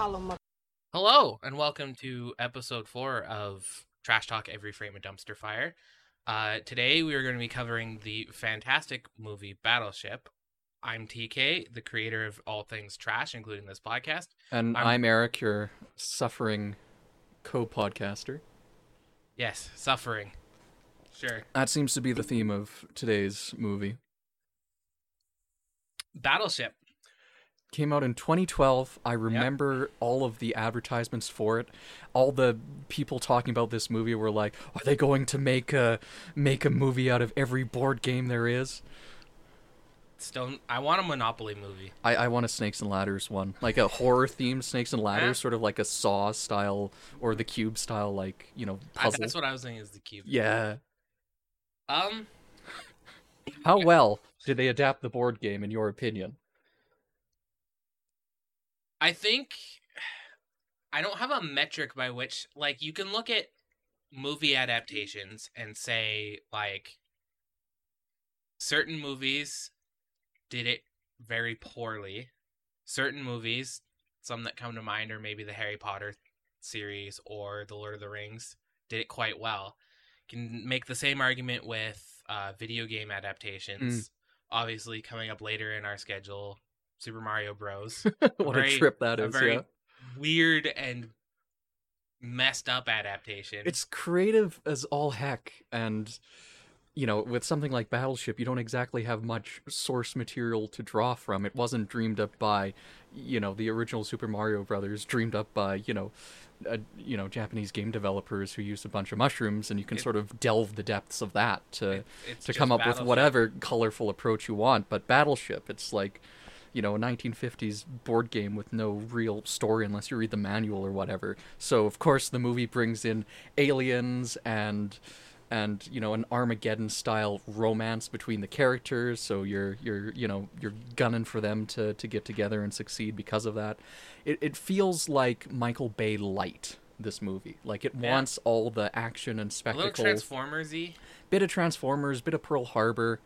hollow mother. Hello, and welcome to episode four of Trash Talk Every Frame a Dumpster Fire. Uh, today we are going to be covering the fantastic movie Battleship. I'm TK, the creator of all things trash, including this podcast. And I'm- I'm, Eric, your suffering co-podcaster. Yes, suffering. Sure. That seems to be the theme of today's movie. Battleship. Came out in 2012. I remember all of the advertisements for it. All the people talking about this movie were like, "Are they going to make a make a movie out of every board game there is?" Stone. I want a Monopoly movie. I, I want a Snakes and Ladders one, like a horror themed Snakes and Ladders, Yeah. sort of like a Saw style or the Cube style, like you know I, puzzle. that's what I was thinking is the cube. yeah. Um, How well did they adapt the board game, in your opinion? I think I don't have a metric by which like you can look at movie adaptations and say like certain movies did it very poorly. Certain movies, some that come to mind are maybe the Harry Potter series or the Lord of the Rings, did it quite well. Can make the same argument with uh, video game adaptations. Obviously, coming up later in our schedule, Super Mario Bros what very- a trip that a is! very yeah. weird and messed up adaptation. It's creative as all heck, and you know, with something like Battleship, you don't exactly have much source material to draw from. It wasn't dreamed up by, you know, the original Super Mario Brothers, dreamed up by, you know, uh, you know, Japanese game developers who used a bunch of mushrooms, and you can It- sort of delve the depths of that to It- to come up with whatever colorful approach you want. But Battleship, it's like, you know, a 1950s board game with no real story unless you read the manual or whatever. So of course the movie brings in aliens and and you know an Armageddon style romance between the characters. So you're you're you know you're gunning for them to to get together and succeed because of that. It it feels like Michael Bay light. This movie, like it Yeah. wants all the action and a spectacle little Transformers-y. bit of Transformers, bit of Pearl Harbor,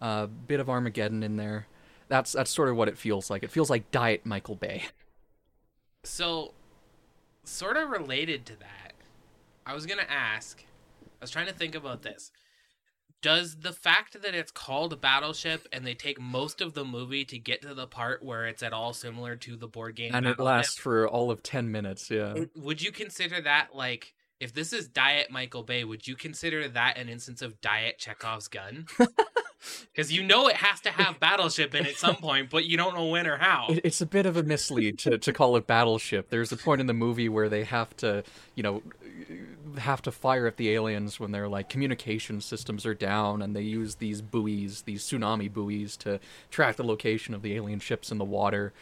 uh, bit of Armageddon in there. That's that's sort of what it feels like. It feels like Diet Michael Bay. So, sort of related to that, I was gonna ask. I was trying to think about this. Does the fact that it's called Battleship and they take most of the movie to get to the part where it's at all similar to the board game, And it lasts for all of 10 minutes, yeah. would you consider that like if this is Diet Michael Bay, would you consider that an instance of Diet Chekhov's gun? Because you know it has to have Battleship in at some point, but you don't know when or how. It, it's a bit of a mislead to, to call it Battleship. There's a point in the movie where they have to, you know, have to fire at the aliens when their like communication systems are down, and they use these buoys, these tsunami buoys, to track the location of the alien ships in the water.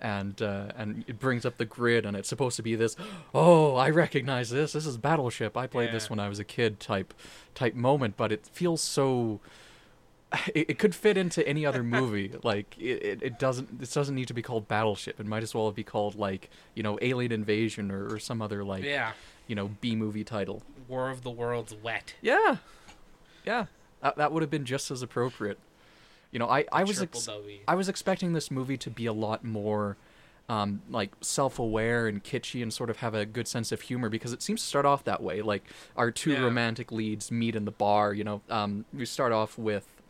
And uh, and it brings up the grid, and it's supposed to be this. Oh, I recognize this. This is Battleship. I played this when I was a kid. Type type moment, but it feels so it, it could fit into any other movie. like it, it, doesn't this doesn't need to be called Battleship. It might as well be called like you know Alien Invasion or, or some other like yeah, you know B movie title. War of the Worlds wet. Yeah, yeah, that, that would have been just as appropriate. You know, I I was ex-. I was expecting this movie to be a lot more. Um, like self-aware and kitschy and sort of have a good sense of humor because it seems to start off that way like our two Yeah. romantic leads meet in the bar you know um, we start off with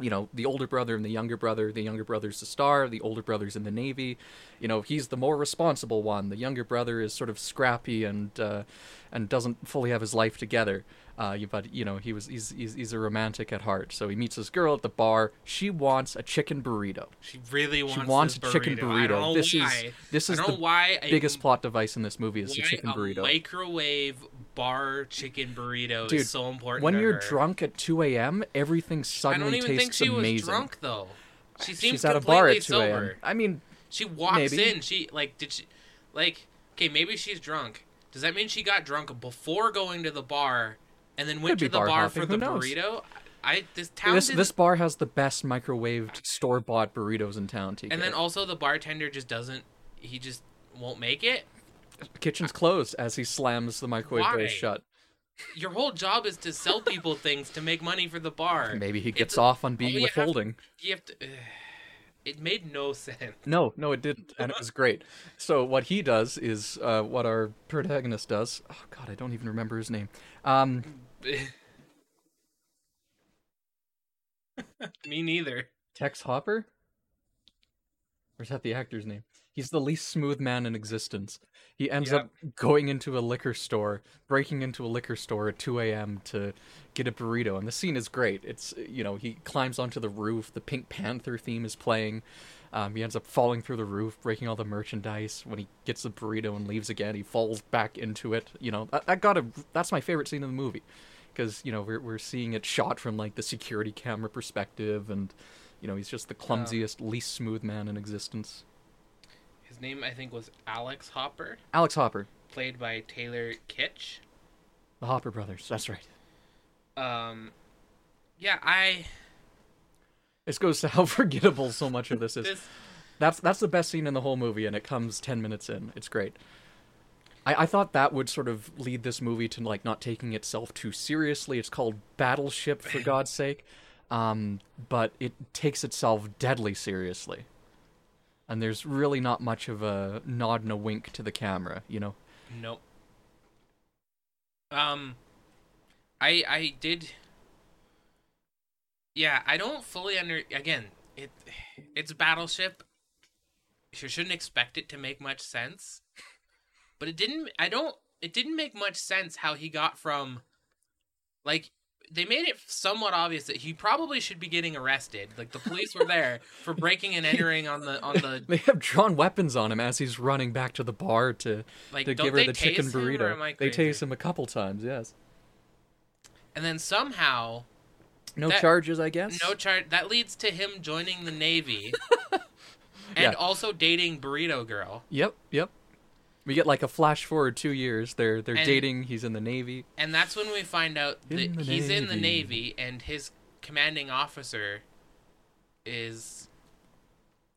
you know the older brother and the younger brother the younger brother's the star the older brother's in the navy you know he's the more responsible one the younger brother is sort of scrappy and uh, and doesn't fully have his life together uh, but you know he was he's, he's he's a romantic at heart so he meets this girl at the bar she wants a chicken burrito She really wants. she wants a chicken I burrito. don't know This why. is this is I the know why a- biggest plot device in this movie is the chicken burrito. microwave bar chicken burrito Dude, is so important. when you're her. drunk at 2 a.m., everything suddenly tastes amazing. I don't even think she amazing. was drunk though. She seems She's at a bar completely at 2 a.m. sober. I mean, She walks Maybe. in. She like did she like okay maybe she's drunk. Does that mean she got drunk before going to the bar and then went Could to the bar bar for the knows? burrito? I this town this this bar has the best microwaved store bought burritos in town. TK. and then also the bartender just doesn't. He just won't make it. Kitchen's closed as he slams the microwave Why? door shut. Your whole job is to sell people things to make money for the bar. Maybe he gets It's- off on being you have- withholding. You have to. It made no sense. No, no, it didn't, and it was great. So what he does is uh, what our protagonist does. Oh God, I don't even remember his name. Um, Me neither. Tex Hopper? Or is that the actor's name? He's the least smooth man in existence. He ends Yep. up going into a liquor store, breaking into a liquor store at 2 a.m. to get a burrito. And the scene is great. It's, you know, he climbs onto the roof, the Pink Panther theme is playing. Um, he ends up falling through the roof, breaking all the merchandise. When he gets the burrito and leaves again, he falls back into it. You know, that, that got a, that's my favorite scene in the movie. Because, you know, we're, we're seeing it shot from, like, the security camera perspective and you know, he's just the clumsiest, least smooth man in existence. His name, I think, was Alex Hopper, Alex Hopper, played by Taylor Kitsch. the Hopper brothers. That's right. Um, yeah, I This goes to how forgettable so much of this is. this That's that's the best scene in the whole movie, and it comes ten minutes in. It's great. I, I thought that would sort of lead this movie to like not taking itself too seriously. It's called Battleship, for God's sake, um, but it takes itself deadly seriously. And there's really not much of a nod and a wink to the camera, you know. Nope. Um, I I did. Yeah, I don't fully under. Again, it it's Battleship. You shouldn't expect it to make much sense, but it didn't. I don't. It didn't make much sense how he got from, like, they made it somewhat obvious that he probably should be getting arrested. Like the police were there for breaking and entering on the on the They have drawn weapons on him as he's running back to the bar to like. to give her the chicken tase him, or burrito. They tase him a couple times, yes. and then somehow No That- charges, I guess. No charge. That leads to him joining the Navy, and Yeah. also dating Burrito Girl. Yep, yep. We get like a flash forward two years. They're they're And- dating. He's in the navy. And that's when we find out that In the he's in the Navy. Navy, and his commanding officer is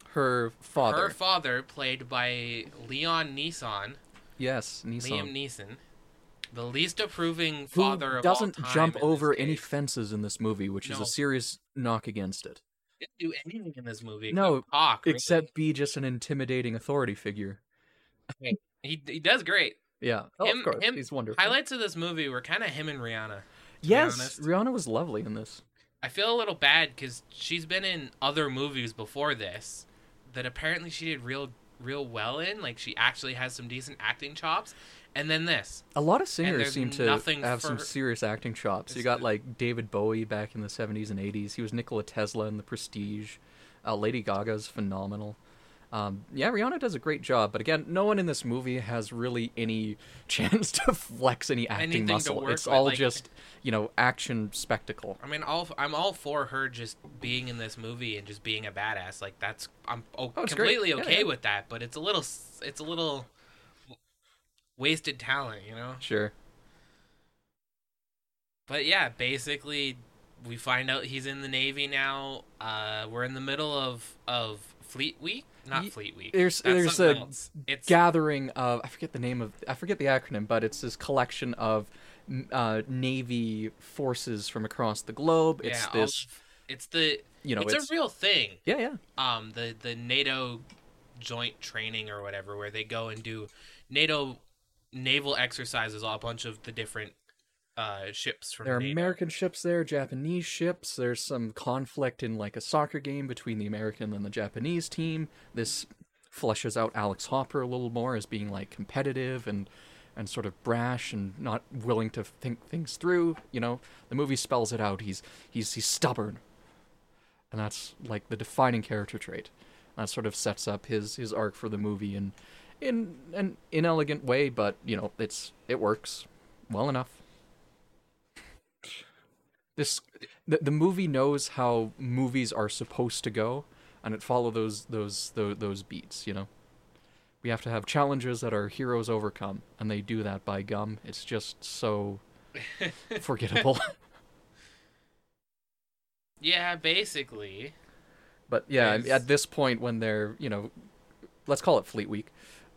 Her father. her father, played by Leon Neeson, yes, Nissan. Liam Neeson, the least approving who father of doesn't all time jump in over any case. fences in this movie, which is No. a serious knock against it. Didn't do anything in this movie. No, except talk. really. Except be just an intimidating authority figure. He he does great. Yeah. Oh, Him- of course. him- He's wonderful. Highlights of this movie were kind of him and Rihanna. yes. Rihanna was lovely in this. I feel a little bad because she's been in other movies before this that apparently she did real real well in. Like she actually has some decent acting chops, and then this. A lot of singers seem to have for some serious acting chops. You got the- like David Bowie back in the 70s and 80s. He was Nikola Tesla in The Prestige. Uh, Lady Gaga's phenomenal. Um, yeah, Rihanna does a great job, but again, no one in this movie has really any chance to flex any acting Anything muscle. It's with, all like- just, you know, action spectacle. I mean, all I'm all for her just being in this movie and just being a badass. Like that's I'm oh, Oh, it's great. completely Yeah, okay yeah. with that. But it's a little it's a little wasted talent, you know. Sure. But yeah, basically, we find out he's in the Navy now. Uh, we're in the middle of of Fleet Week, not Fleet Week. there's- That's there's a Gathering of I forget the name of I forget the acronym, but it's this collection of uh, Navy forces from across the globe. It's yeah, all this, of- it's the you know, it's, it's, a real thing. yeah, yeah. Um, the the NATO joint training or whatever, where they go and do NATO naval exercises on a bunch of the different uh ships from There are NATO. American ships there, Japanese ships. There's some conflict in like a soccer game between the American and the Japanese team. This fleshes out Alex Hopper a little more as being like competitive and and sort of brash and not willing to think things through. You know, the movie spells it out. He's he's he's stubborn, and that's like the defining character trait. That sort of sets up his his arc for the movie in in an inelegant way, but you know it's it works well enough this the, the movie knows how movies are supposed to go and it follow those those those, those beats you know we have to have challenges that our heroes overcome and they do that by gum it's just so forgettable yeah, basically. but yeah Yes. at this point when they're you know let's call it fleet week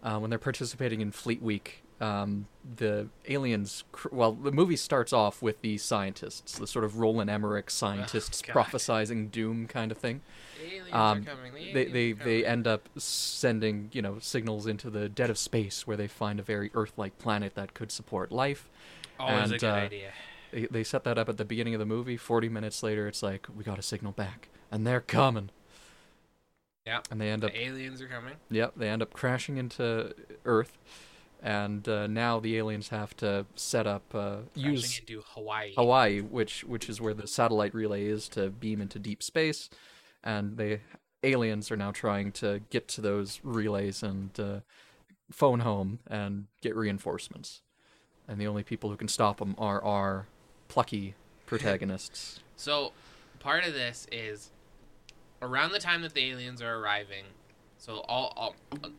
uh, when they're participating in fleet week um, the aliens. Cr- well, the movie starts off with the scientists, the sort of Roland Emmerich scientists God. prophesizing doom kind of thing. Aliens Um, are coming. The They they they end up sending you know signals into the dead of space where they find a very Earth-like planet that could support life. Always a and, good uh, idea. They, they set that up at the beginning of the movie. Forty minutes later, it's like we got a signal back, and they're coming. Yeah. And they end up aliens are coming. Yep, they end up crashing into Earth, and uh, now the aliens have to set up uh, use into Hawaii. Hawaii, which which is where the satellite relay is to beam into deep space, and the aliens are now trying to get to those relays and uh, phone home and get reinforcements, and the only people who can stop them are our plucky protagonists. So, part of this is around the time that the aliens are arriving. So, all, all a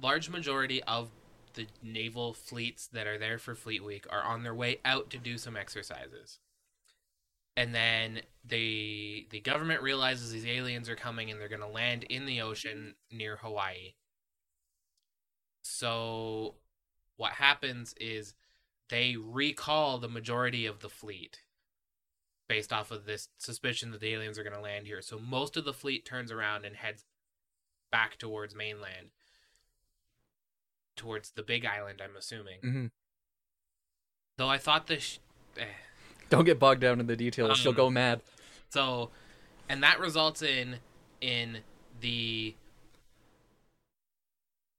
large majority of the naval fleets that are there for Fleet Week are on their way out to do some exercises. And then they the government realizes these aliens are coming and they're going to land in the ocean near Hawaii. So, what happens is they recall the majority of the fleet based off of this suspicion that the aliens are going to land here. So most of the fleet turns around and heads back towards mainland, towards the big island. I'm assuming. hmm Though I thought this. Sh- eh. Don't get bogged down in the details; she'll Um, go mad. So, and that results in in the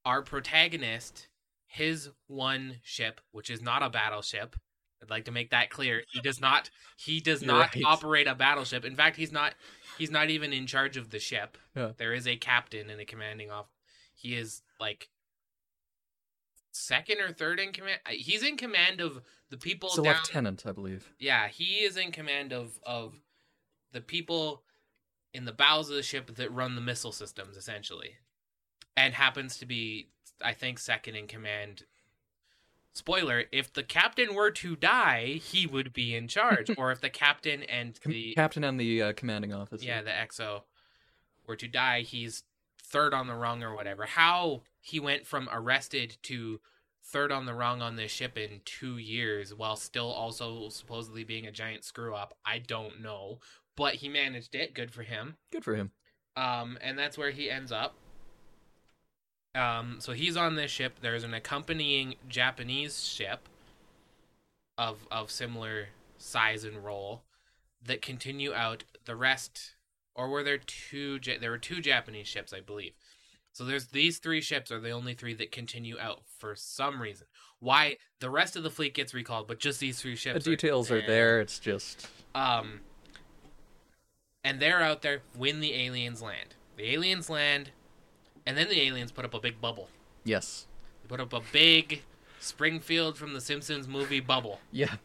our protagonist, his one ship, which is not a battleship. I'd like to make that clear. He does not. He does You're not right. operate a battleship. In fact, he's not. He's not even in charge of the ship. Yeah. There is a captain and a commanding off. He is like second or third in command. He's in command of the people It's a down. lieutenant, I believe. Yeah, he is in command of of the people in the bows of the ship that run the missile systems, essentially, and happens to be, I think, second in command. Spoiler: If the captain were to die, he would be in charge, or if the captain and the captain and the uh, commanding officer. yeah the XO were to die, he's third on the rung or whatever. How he went from arrested to third on the rung on this ship in two years while still also supposedly being a giant screw up, I don't know. But he managed it. Good for him. Good for him. Um, and that's where he ends up. Um, so he's on this ship. There's an accompanying Japanese ship of of similar size and role that continue out. The rest, or were there two? There were two Japanese ships, I believe. So there's these three ships are the only three that continue out for some reason. Why the rest of the fleet gets recalled, but just these three ships. The details are eh. there. It's just Um, and they're out there when the aliens land. The aliens land, and then the aliens put up a big bubble. yes, They put up a big Springfield from the Simpsons movie bubble yeah.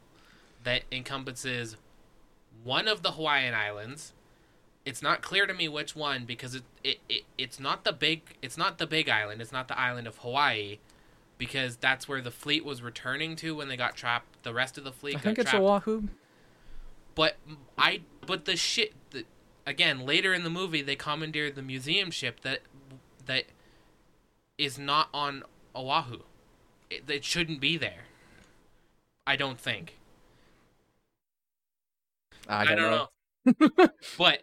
that encompasses one of the Hawaiian islands. It's not clear to me which one because it, it, it it's not the big it's not the big island. It's not the island of Hawaii because that's where the fleet was returning to when they got trapped. The rest of the fleet I think it's trapped Oahu. but I but the shit the, again later in the movie they commandeered the museum ship that that is not on Oahu. It, it shouldn't be there. I don't think. I don't, know. know. but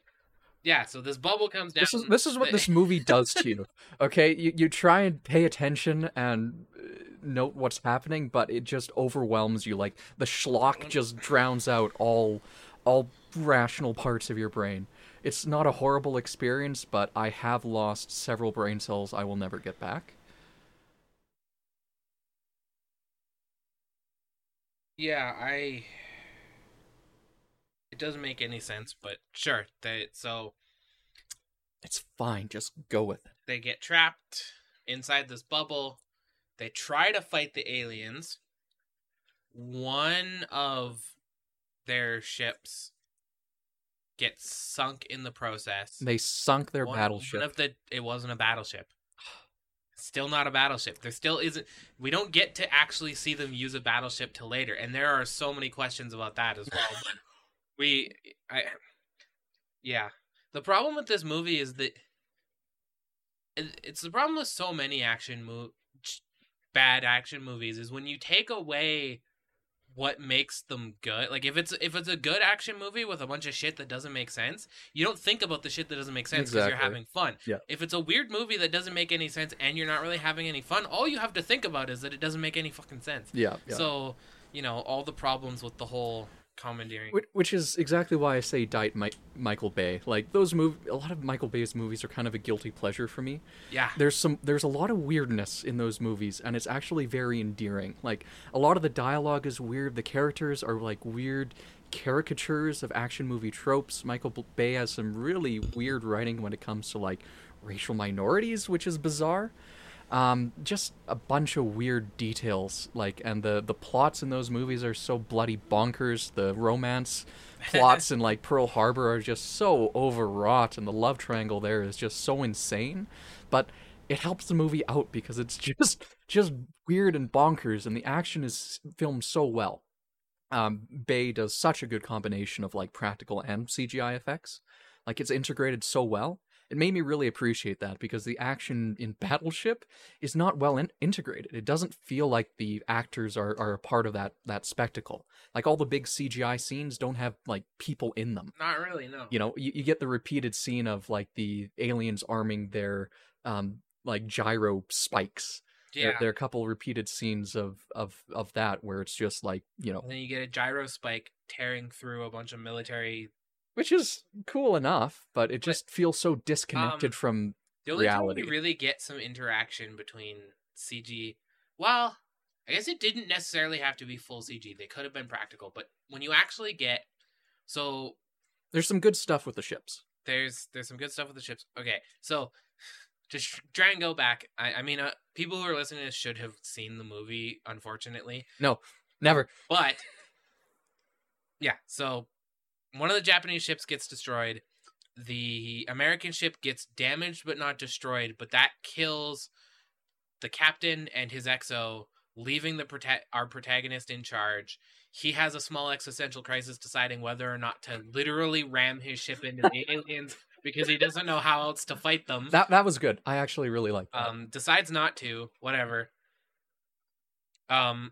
yeah, so this bubble comes down. This is this is what this movie does to you. Okay, you you try and pay attention and uh, note what's happening, but it just overwhelms you. Like the schlock just drowns out all all rational parts of your brain. It's not a horrible experience, but I have lost several brain cells I will never get back. Yeah, I. It doesn't make any sense, but sure. That so It's fine, just go with it. they get trapped inside this bubble. They try to fight the aliens. One of their ships gets sunk in the process. They sunk their one, battleship. One of the it wasn't a battleship. Still not a battleship. There still isn't. We don't get to actually see them use a battleship till later, and there are so many questions about that as well. we, I, yeah. The problem with this movie is that it's the problem with so many action mo- bad action movies is when you take away what makes them good. Like if it's if it's a good action movie with a bunch of shit that doesn't make sense, you don't think about the shit that doesn't make sense because you're having fun. Yeah. If it's a weird movie that doesn't make any sense and you're not really having any fun, all you have to think about is that it doesn't make any fucking sense. Yeah, yeah. So, you know, all the problems with the whole commandeering. Which, is exactly why I say Diet Mi- Michael Bay. Like those mov a lot of Michael Bay's movies are kind of a guilty pleasure for me. yeah. There's some there's a lot of weirdness in those movies and it's actually very endearing. Like a lot of the dialogue is weird, the characters are like weird caricatures of action movie tropes. Michael Bay has some really weird writing when it comes to like racial minorities, which is bizarre. Um, just a bunch of weird details, like, and the the plots in those movies are so bloody bonkers. The romance plots in like Pearl Harbor are just so overwrought, and the love triangle there is just so insane. But it helps the movie out because it's just just weird and bonkers, and the action is filmed so well. Um, Bay does such a good combination of like practical and CGI effects. Like it's integrated so well. It made me really appreciate that because the action in Battleship is not well in- integrated. It doesn't feel like the actors are, are a part of that that spectacle. Like all the big CGI scenes don't have like people in them. Not really, no. You know, you, you get the repeated scene of like the aliens arming their um like gyro spikes. yeah. There, there are a couple repeated scenes of of of that where it's just like you know, And then you get a gyro spike tearing through a bunch of military. Which is cool enough, but it just feels so disconnected um, from The only reality. time you really get some interaction between CG, well, I guess it didn't necessarily have to be full CG. They could have been practical, but when you actually get, so There's some good stuff with the ships. there's there's some good stuff with the ships. Okay, so to sh- try and go back, I, I mean, uh, people who are listening to this should have seen the movie, unfortunately. No, never. But yeah, so one of the Japanese ships gets destroyed. The American ship gets damaged but not destroyed, but that kills the captain and his XO, leaving the prota- our protagonist in charge. He has a small existential crisis deciding whether or not to literally ram his ship into the aliens because he doesn't know how else to fight them. That that was good. I actually really like that. Um, decides not to. Whatever. Um.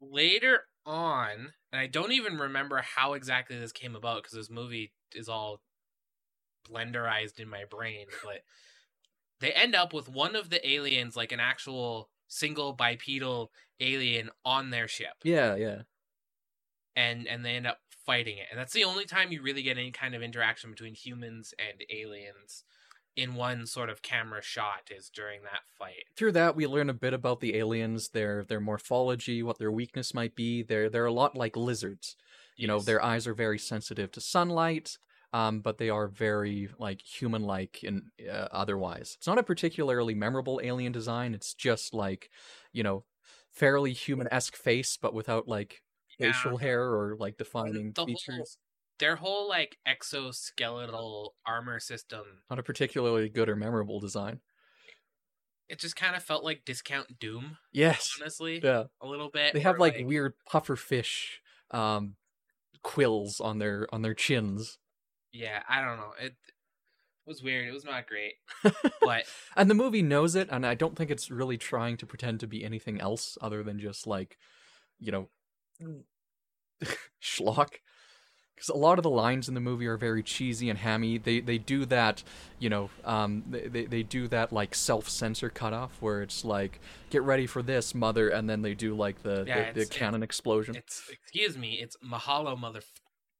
Later on, and I don't even remember how exactly this came about because this movie is all blenderized in my brain. But they end up with one of the aliens, like an actual single bipedal alien, on their ship, yeah, yeah. and and they end up fighting it. And that's the only time you really get any kind of interaction between humans and aliens in one sort of camera shot is during that fight. Through that, we learn a bit about the aliens, their their morphology, what their weakness might be. They're they're a lot like lizards. You know, their eyes are very sensitive to sunlight, um, but they are very like human-like and uh, otherwise. It's not a particularly memorable alien design. It's just like, you know, fairly human-esque face, but without like Yeah. facial hair or like defining the features. Their whole like exoskeletal armor system Not a particularly good or memorable design. it just kind of felt like discount doom Yes. honestly Yeah. a little bit They have where, like, weird puffer fish um quills on their on their chins. yeah i don't know it was weird it was not great but And the movie knows it and I don't think it's really trying to pretend to be anything else other than just like, you know, schlock. Because a lot of the lines in the movie are very cheesy and hammy. They they do that, you know, um, they, they, do that like self censor cutoff where it's like, get ready for this, mother, and then they do like the, Yeah, the, the cannon explosion. it's excuse me it's mahalo mother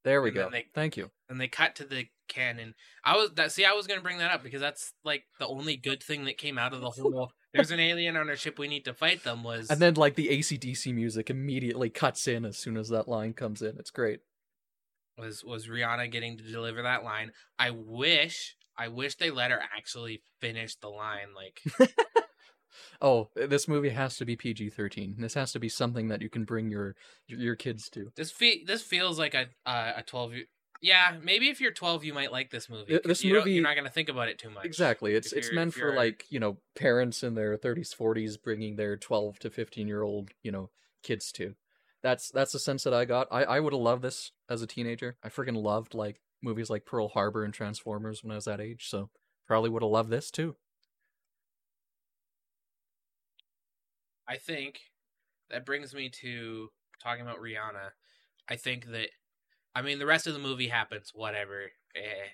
There we and go. they- Thank you. and they cut to the cannon i was that see i was gonna bring that up because that's like the only good thing that came out of the whole there's an alien on our ship we need to fight them was And then like the ACDC music immediately cuts in as soon as that line comes in. It's great. Was was Rihanna getting to deliver that line. I wish I wish they let her actually finish the line like Oh, this movie has to be PG-13. This has to be something that you can bring your your, kids to. this fe- this feels like a uh, a 12 year Yeah, maybe if you're 12 you might like this movie. This you movie- you're not going to think about it too much. Exactly. It's it's meant for like, you know, parents in their 30s, 40s bringing their 12 to 15-year-old, you know, kids to. That's that's the sense that I got. I I would have loved this as a teenager. I freaking loved like movies like Pearl Harbor and Transformers when I was that age, so probably would have loved this too. I think that brings me to talking about Rihanna. I think that, I mean, the rest of the movie happens, whatever. Eh.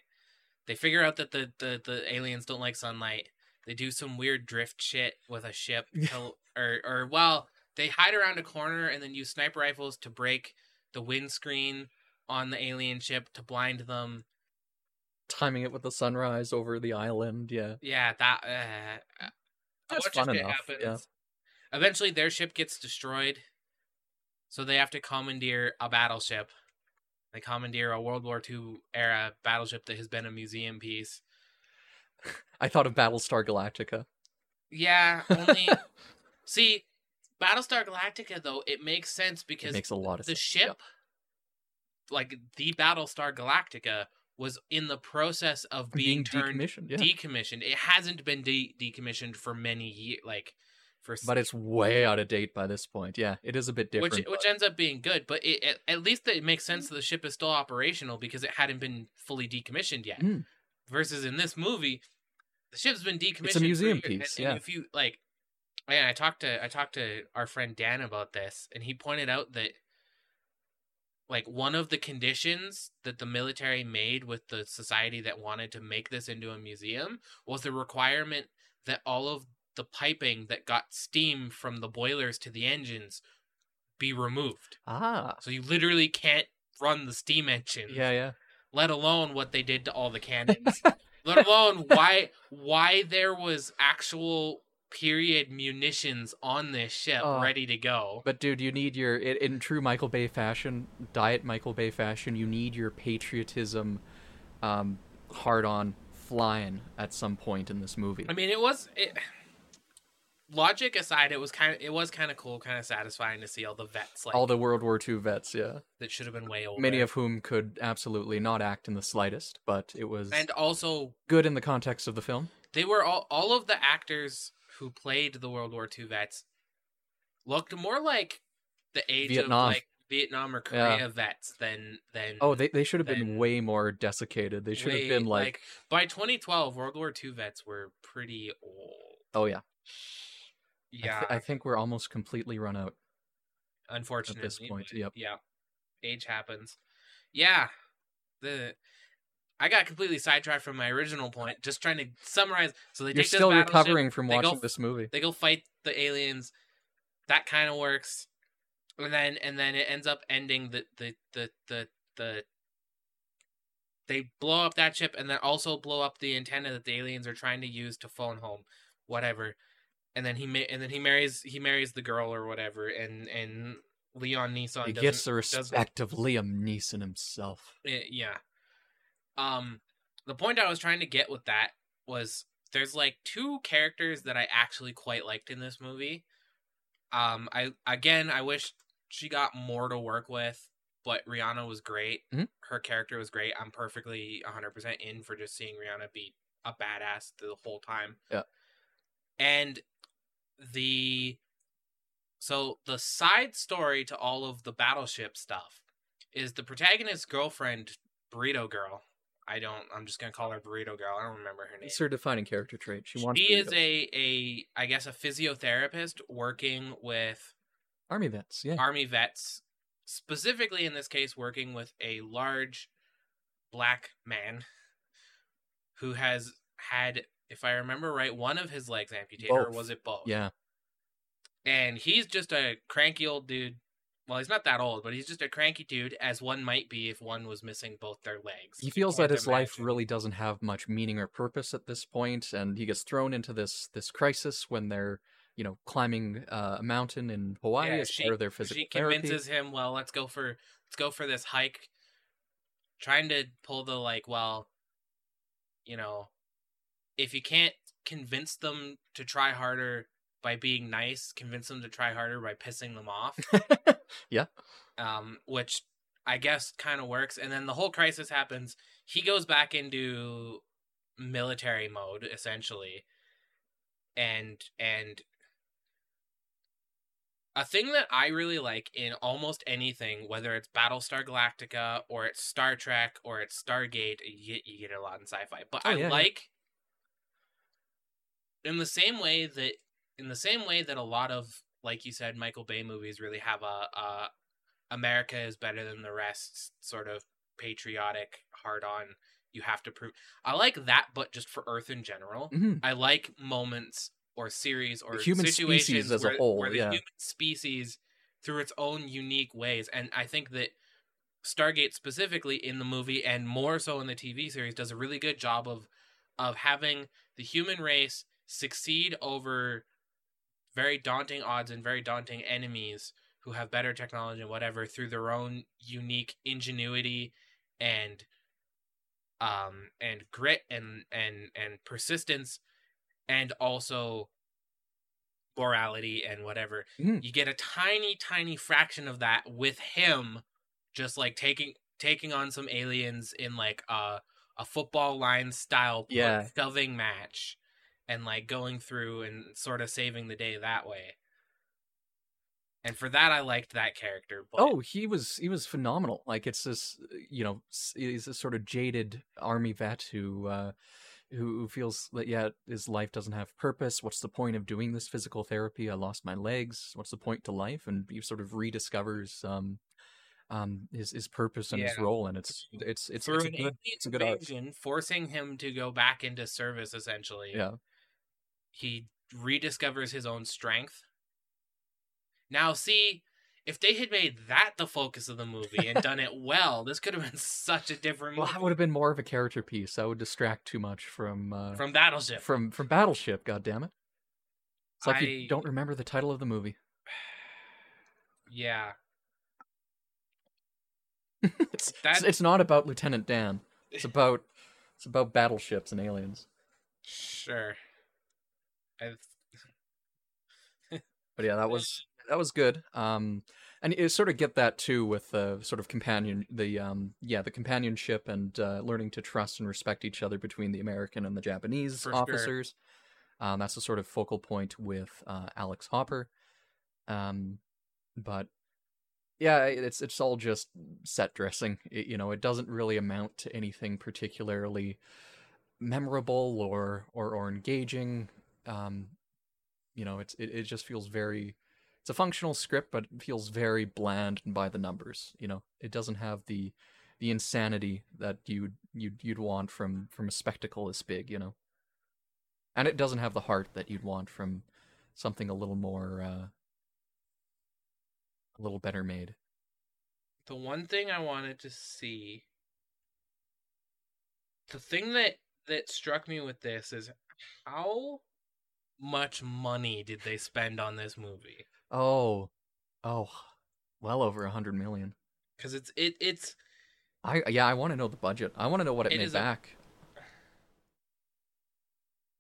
They figure out that the, the, the aliens don't like sunlight. They do some weird drift shit with a ship, to, or or well, they hide around a corner and then use sniper rifles to break the windscreen on the alien ship to blind them. Timing it with the sunrise over the island, yeah. Yeah, that. Uh, That's fun enough, yeah. Eventually, their ship gets destroyed, so they have to commandeer a battleship. They commandeer a World War II era battleship that has been a museum piece. I thought of Battlestar Galactica. Yeah, only see Battlestar Galactica though it makes sense It because makes a lot of the sense. ship, like the Battlestar Galactica, was in the process of yeah. being, turned decommissioned, yeah. decommissioned. It hasn't been de- decommissioned for many years, like for but it's way out of date by this point. Yeah, it is a bit different. which which ends up being good. But it, at, at least it makes sense that the ship is still operational because it hadn't been fully decommissioned yet. Mm. Versus in this movie, the ship's been decommissioned. It's a museum piece, and, and yeah. if you like, yeah, I talked to I talked to our friend Dan about this, and he pointed out that like one of the conditions that the military made with the society that wanted to make this into a museum was the requirement that all of the piping that got steam from the boilers to the engines be removed. ah, So you literally can't run the steam engine, yeah, yeah. let alone what they did to all the cannons. let alone why why there was actual period munitions on this ship Oh. ready to go. But dude, you need your in, in true Michael Bay fashion, diet Michael Bay fashion. You need your patriotism, um, hard on flying at some point in this movie. I mean, it was it, logic aside, it was kind of it was kind of cool, kind of satisfying to see all the vets like All the World War II vets, yeah, that should have been way older. many of whom could absolutely not act in the slightest, but it was and also good in the context of the film. they were all all of the actors who played the World War II vets looked more like the age Vietnam. of like Vietnam or Yeah. Korea vets than than Oh, they they should have been way more desiccated. They should way- have been like, by 2012 World War II vets were pretty old. oh yeah, I, Yeah, th- I think we're almost completely run out. unfortunately at this point, yep. yeah age happens yeah the i got completely sidetracked from my original point just trying to summarize so they You're take still this recovering from go watching f- this movie. they go fight the aliens that kind of works and then and then it ends up ending the the the the, the they blow up that ship and then also blow up the antenna that the aliens are trying to use to phone home whatever and then he ma- and then he marries he marries the girl or whatever and and Leon Nissan He gets the respect of Liam Neeson himself. Eh, yeah. Um, the point I was trying to get with that was there's like two characters that I actually quite liked in this movie. Um, I again I wish she got more to work with, but Rihanna was great. Mhm. Her character was great. I'm perfectly 100% in for just seeing Rihanna be a badass the whole time. Yeah. And the so the side story to all of the battleship stuff is the protagonist's girlfriend, Burrito Girl. I don't. I'm just gonna call her Burrito Girl. I don't remember her name. It's her defining character trait. She wants. She is a a I guess a physiotherapist working with army vets. Yeah. army vets, specifically in this case, working with a large black man who has had, if I remember right, one of his legs amputated, or was it both? yeah. and he's just a cranky old dude. Well, he's not that old, but he's just a cranky dude, as one might be if one was missing both their legs. He feels that his life really doesn't have much meaning or purpose at this point, and he gets thrown into this this crisis when they're you know climbing uh, a mountain in Hawaii Yeah, as she- part of their physical She therapy. convinces him, well, let's go for let's go for this hike. Trying to pull the like, well, you know, if you can't convince them to try harder by being nice, convince them to try harder by pissing them off. Yeah. Um, which I guess kind of works. And then the whole crisis happens. He goes back into military mode essentially, and and a thing that I really like in almost anything, whether it's Battlestar Galactica or it's Star Trek or it's Stargate, you get, you get it a lot in sci-fi. But Oh, I yeah, yeah. like in the same way that in the same way that a lot of like you said, Michael Bay movies really have a, a America is better than the rest sort of patriotic hard on. You have to prove. I like that, but just for Earth in general. Mhm. I like moments or series or The human situations species as a whole, where the yeah. human species, through its own unique ways, and I think that Stargate specifically in the movie and more so in the TV series does a really good job of of having the human race succeed over very daunting odds and very daunting enemies who have better technology and whatever through their own unique ingenuity and um and grit and and and persistence and also morality and whatever Mhm. you get a tiny tiny fraction of that with him just like taking taking on some aliens in like a a football line style Yeah. shoving match and like going through and sort of saving the day that way and for that i liked that character but Oh, he was he was phenomenal. Like it's this, you know, he's a sort of jaded army vet who uh who feels that yeah, his life doesn't have purpose. What's the point of doing this physical therapy? I lost my legs. What's the point to life? And he sort of rediscovers um um his his purpose and his role and it's it's it's, through it's a good it's a good forcing him to go back into service essentially Yeah. He rediscovers his own strength. Now, see, if they had made that the focus of the movie and done it well, this could have been such a different Movie. Well, that would have been more of a character piece. That would distract too much from uh from Battleship. from from Battleship, god damn it. It's like I- you don't remember the title of the movie. yeah, it's, That- it's not about Lieutenant Dan. It's about it's about battleships and aliens. sure. But yeah, that was that was good. Um, and you sort of get that too with the sort of companion, the um, yeah, the companionship and uh, learning to trust and respect each other between the American and the Japanese For sure. officers. Um, that's the sort of focal point with uh, Alex Hopper. Um, but yeah, it's it's all just set dressing. It, you know, it doesn't really amount to anything particularly memorable or or or engaging. Um, you know, it's it, it just feels very. It's a functional script, but it feels very bland and by the numbers. You know, it doesn't have the the insanity that you'd you'd you'd want from from a spectacle this big. You know, and it doesn't have the heart that you'd want from something a little more uh, a little better made. the one thing I wanted to see, the thing that that struck me with this is how much money did they spend on this movie? Oh, oh, well over a hundred million. Because it's it it's I yeah, I want to know the budget. I want to know what it, It made is a- back.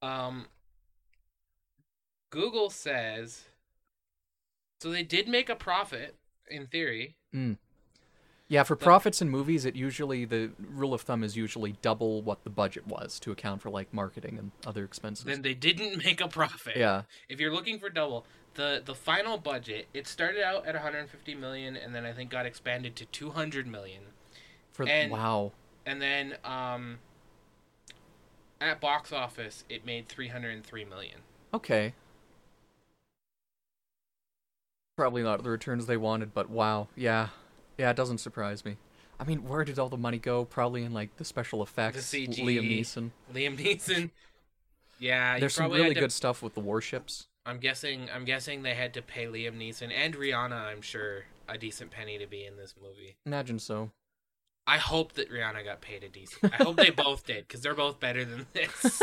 Um, Google says so they did make a profit in theory. Yeah, for profits in movies, it usually the rule of thumb is usually double what the budget was to account for like marketing and other expenses. Then they didn't make a profit. yeah, If you're looking for double, the the final budget it started out at 150 million and then I think got expanded to 200 million. for And- wow. And then um at box office it made 303 million. Okay. Probably not the returns they wanted, but wow, yeah, yeah, it doesn't surprise me. I mean, where did all the money go? Probably in like the special effects. The CG. Liam Neeson. Liam Neeson. Yeah, There's some probably really to- good stuff with the warships. I'm guessing. I'm guessing they had to pay Liam Neeson and Rihanna. I'm sure a decent penny to be in this movie. Imagine so. I hope that Rihanna got paid a decent. I hope they both did because they're both better than this.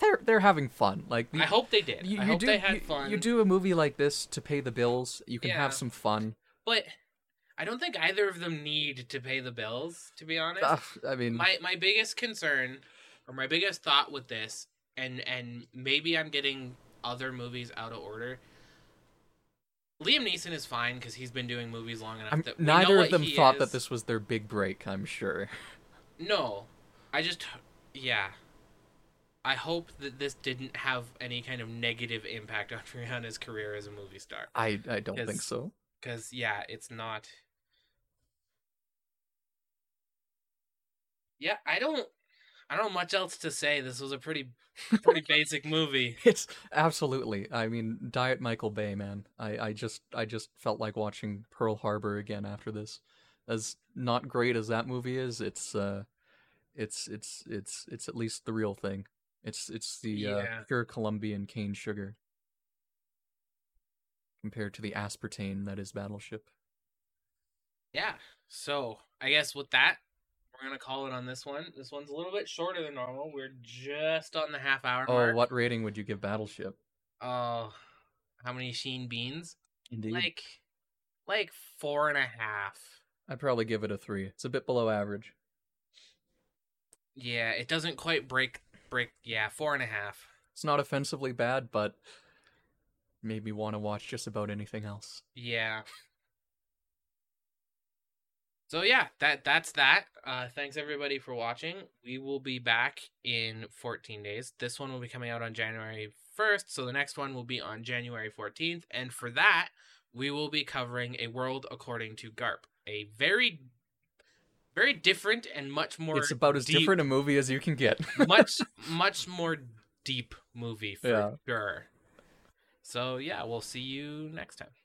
They're they're having fun. Like I hope they did. you hope do they had you, fun. you do a movie like this to pay the bills. You can Yeah. have some fun. but I don't think either of them need to pay the bills. To be honest, Ugh, I mean, my my biggest concern or my biggest thought with this, and and maybe I'm getting other movies out of order. Liam Neeson is fine because he's been doing movies long enough. That we neither of them thought is. that this was their big break. I'm sure. No, I just yeah. I hope that this didn't have any kind of negative impact on Rihanna's career as a movie star. I I don't think so. Because yeah, it's not. Yeah, I don't. I don't know much else to say. This was a pretty pretty basic movie. It's absolutely. I mean, Diet Michael Bay, man. I, I just I just felt like watching Pearl Harbor again after this. As not great as that movie is, it's uh it's it's it's it's at least the real thing. It's it's the uh, pure Colombian cane sugar compared to the aspartame that is Battleship. Yeah. So I guess with that, we're gonna call it on this one. This one's a little bit shorter than normal. We're just on the half hour Oh, mark. what rating would you give Battleship? Oh, how many Sheen beans? Indeed. Like, like four and a half. I'd probably give it a three. It's a bit below average. Yeah, it doesn't quite break break. Yeah, four and a half. It's not offensively bad, but made me want to watch just about anything else. Yeah. So yeah, that that's that. Uh thanks everybody for watching. We will be back in 14 days. This one will be coming out on January 1st, so the next one will be on January 14th, and for that, we will be covering A World According to Garp. A very very different and much more it's about as deep- different a movie as you can get. much much more deep movie for Yeah. sure. So yeah, we'll see you next time.